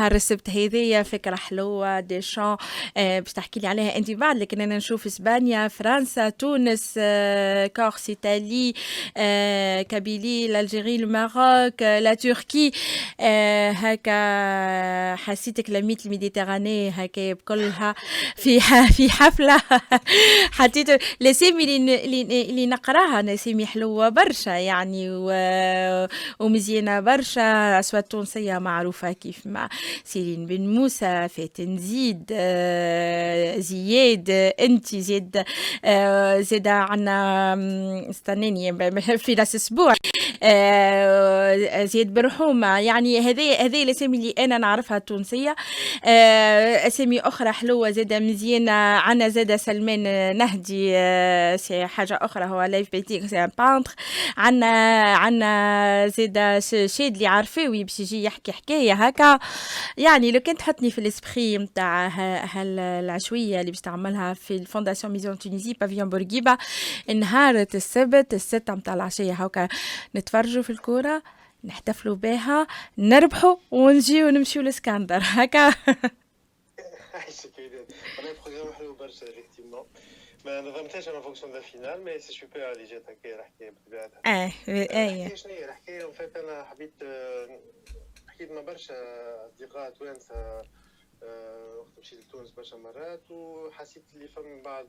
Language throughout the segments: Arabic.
نهار السبت هذيا فكرة حلوة d'échange آه باش تحكي لي عليها. انت بعد لكن أنا نشوف إسبانيا فرنسا تونس آه Corse Italie آه Kabylie Algérie le Maroc آه la Turquie هكا حسيتك لميت ال Méditerranée هكا بكلها في في حفلة. حطيت الأسامي اللي اللي نقراها أسامي حلوة برشا يعني ومزيانة برشا أصوات تونسية معروفة كيف ما. سيرين بن موسى فاتن زيد آه، زياد أنت زيد آه، زيد عنا استناني في راس أسبوع آه، زياد برحومة يعني هذه هذه الأسامي اللي أنا نعرفها تونسية أسامي أخرى حلوة زيد مزيانة عنا زيد سلمان نهدي. سي حاجة أخرى هو لايف بيتيك سي بانتر عنا عنا زيد شادلي عارفاوي باش يجي يحكي حكاية هكا. يعني لو كان تحطني في الاسبري نتاع هالعشوية اللي باش تعملها في الفونداسيون ميزون تونيزي بافيون بورقيبه نهار السبت الستة نتاع العشية هكا نتفرجوا في الكورة نحتفلوا بها نربحوا ونجيو ونمشيو لإسكندر هكا حلو برشا effectivement. ما نظمتهاش en fonction la finale mais c'est super اللي جات هكا الحكاية بطبيعتها آه إيه شنو هي الحكاية أنا حبيت حكيت مع برشا أصدقاء توانسة وقت مشيت لتونس برشا مرات وحسيت اللي فما بعد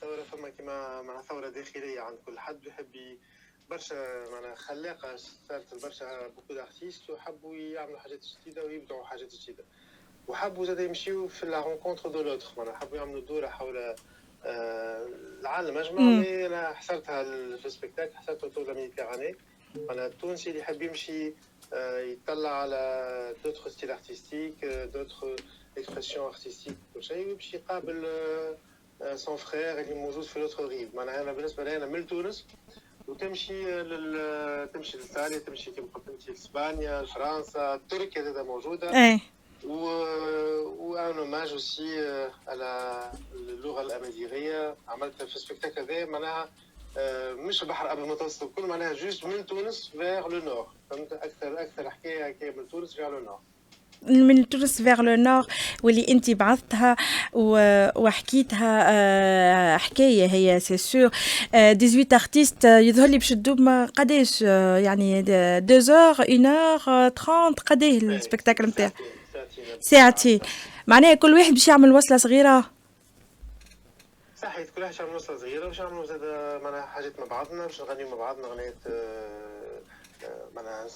ثورة فما كيما معناها ثورة داخلية عند كل حد يحب برشا معناها خلاقة صارت برشا beaucoup d'artistes وحبوا يعملوا حاجات جديدة ويبدعوا حاجات جديدة. وحبوا زاد يمشيو في la rencontre de l'autre معناها حبوا يعملوا دورة حول العالم أجمع أنا حصلتها في ال spectacle حصلت autour Méditerranée معناها التونسي اللي يحب يمشي يطلع على d'autres styles artistiques d'autres expressions artistiques كل شيء ويمشي يقابل son frère اللي موجود في l'autre rive معناها أنا بالنسبة لي أنا من تونس وتمشي لل... تمشي لايطاليا تمشي كما قلت انت لاسبانيا لفرنسا تركيا زاد موجوده و و un hommage aussi على اللغة الامازيغيه عملت في ال spectacle هذا معناها مش البحر الابيض المتوسط الكل معناها juste من تونس vers le nord فهمت؟ أكثر أكثر حكاية حكايه من تونس vers le nord من تونس vers le nord واللي أنت بعثتها وحكيتها حكاية هي c'est sur 18 artistes يظهر لي باش تدوم قداش يعني 2 heures 1 heure 30 قداه ال spectacle نتاع ساعتين. معناها كل واحد باش يعمل وصلة صغيرة. صحيت كل واحد يعمل وصله صغيرة باش نعملوا زاد معناها حاجات مع بعضنا باش نغنيو مع بعضنا غنيات معناها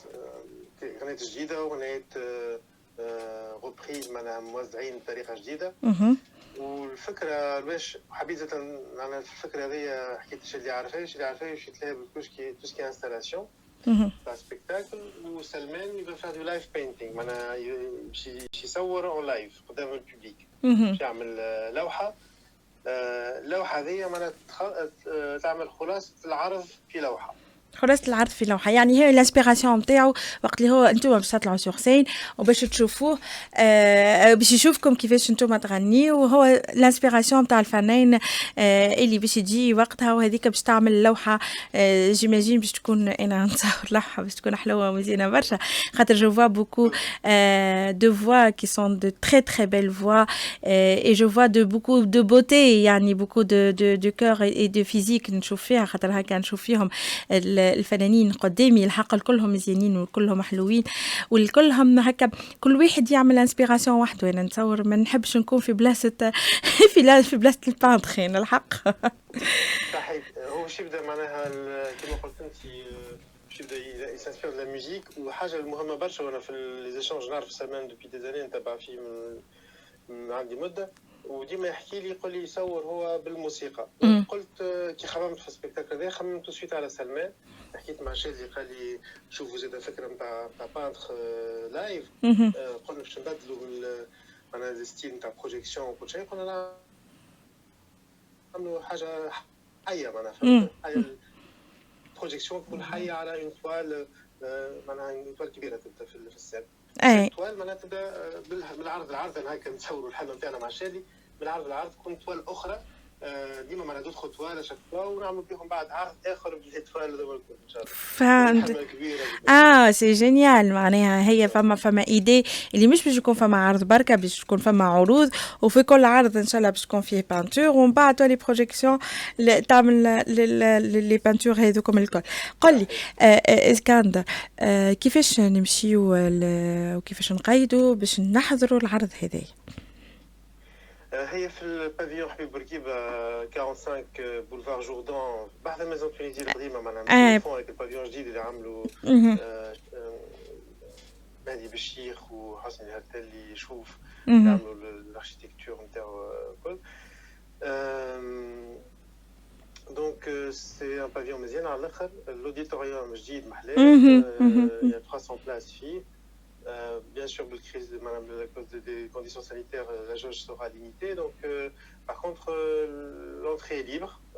غنيات جديدة وغنيات reprises معناها موزعين بطريقة جديدة. والفكرة باش حبيت زاد أنا في الفكرة هذه حكيت الشيء اللي عارفاه اللي عارفاه مشيت لها بالكوشكي توسكي انستالاسيون تاع spectacle وسلمان يبقى فيها du live painting معناها باش يصور en live قدام ال public باش يعمل لوحة. اللوحه هذه معناها تعمل خلاصة العرض في لوحة. خلاصة العرض في لوحة. يعني هي ال inspiration نتاعو وقت اللي هو أنتم باش تطلعوا sur scène وباش تشوفوه آه باش يشوفكم كيفاش أنتم تغنيوا وهو ال inspiration نتاع الفنان آه اللي باش يجي وقتها وهذيك باش تعمل لوحة آه j'imagine باش تكون أنا نتصور لوحة باش تكون حلوة ومزيانة برشا. خاطر je vois beaucoup de voix qui sont de très très belles voix et je vois de beaucoup de beauté يعني beaucoup de de de cœur et de physique نشوف فيها خاطر هكا نشوف فيهم الفنانين قدامي الحق كلهم مزيانين وكلهم حلوين والكلهم هكا. كل واحد يعمل inspiration وحده. أنا نتصور ما نحبش نكون في بلاصة في في بلاصة ال peintre يعني الحق. صحيح. هو باش يبدا معناها كما قلت أنت باش يبدا يسانسبير لا ميوزيك وحاجة المهمه برشا وأنا في لي زيشونج نعرف سلمان دوبي دي زاني نتبع فيه عندي مدة وديما يحكي لي يقول لي يصور هو بالموسيقى. مم. قلت كي خممت في السبيكتاكل هذا خممت سويت على سلمان. حكيت مع شادي قال لي شوفوا زاد فكرة نتاع نتاع بانتر لايف. قلنا باش نبدلوا من معناها ستيل نتاع بروجيكسيون وكل شيء قلنا نعملوا حاجة حية معناها حية البروجيكسيون تكون حية على اون توال معناها توال كبيرة تبدا في السن اي توال معناها تبدا آه، بال- بالعرض العرض أنا هكا نتصور الحلم نتاعنا مع شادي. بالعرض العرض تكون توال أخرى ديما معنا دوت خطوات شاك فوا ونعملوا بهم بعد عرض آخر بالاطفال الكل إن شاء الله. فهمت. آه سي جينيال معناها هي فما فما ايدي اللي مش باش يكون فما عرض بركة باش تكون فما عروض وفي كل عرض إن شاء الله باش تكون فيه peinture ومن بعد تولي projection تعمل لي peinture هذوكم الكل. قل لي إسكندر كيفاش نمشيو وكيفاش نقيدوا باش نحضروا العرض هذايا؟ هي في ال pavillon حبيب بورقيبه 45 بولفار جوردان بعد maison Tunisie القديمه معناها هذاك ال pavillon الجديد اللي عملوا مهدي بالشيخ وحسني الهتلي يشوف يعملوا ال architecture نتاعو الكل. donc c'est un pavillon مزيان. على الآخر ال auditorium جديد محلاه يا 300 places فيه. Euh, bien sûr, la crise, à cause des conditions sanitaires, euh, la jauge sera limitée. Donc, euh, par contre, l'entrée est libre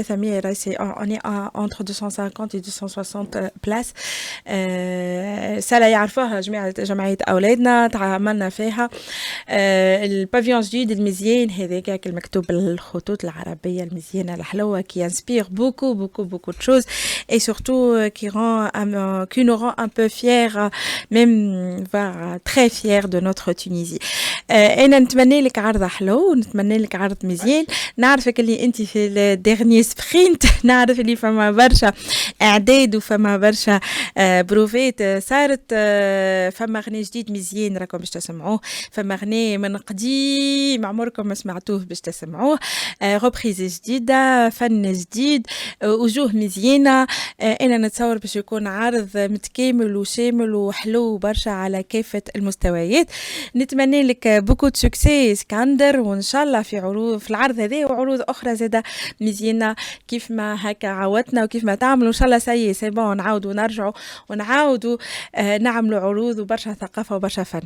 300 راهي سي اوني انتر 250 و 260 بلاس سالة يعرفوها جماعة جمعية أولادنا تعاملنا فيها البافيون جديد المزيان هذاك المكتوب بالخطوط العربية المزيانة الحلوة كي inspire beaucoup, beaucoup, beaucoup de choses et surtout euh, qui, rend, euh, qui nous rend un peu fiers, même voire très fiers de notre Tunisie. انا نتمنى لك عرض حلو ونتمنى لك عرض مزيان نعرفك اللي انت في الديرني سبرينت نعرف اللي فما برشا اعداد وفما برشا بروفيت صارت فما غني جديد مزيان راكم باش تسمعوه فما غني من قديم عمركم ما سمعتوه باش تسمعوه روبريز جديده فن جديد وجوه مزيانه أنا نتصور باش يكون عرض متكامل وشامل وحلو برشا على كافه المستويات نتمنى لك beaucoup de succès اسكندر وان شاء الله في عروض في العرض هذا وعروض أخرى زاده مزيانه كيف ما هكا عودتنا وكيف ما تعملوا. إن شاء الله c'est c'est bon نعاودوا نرجعوا ونعاودوا آه نعملوا عروض وبرشا ثقافة وبرشا فن.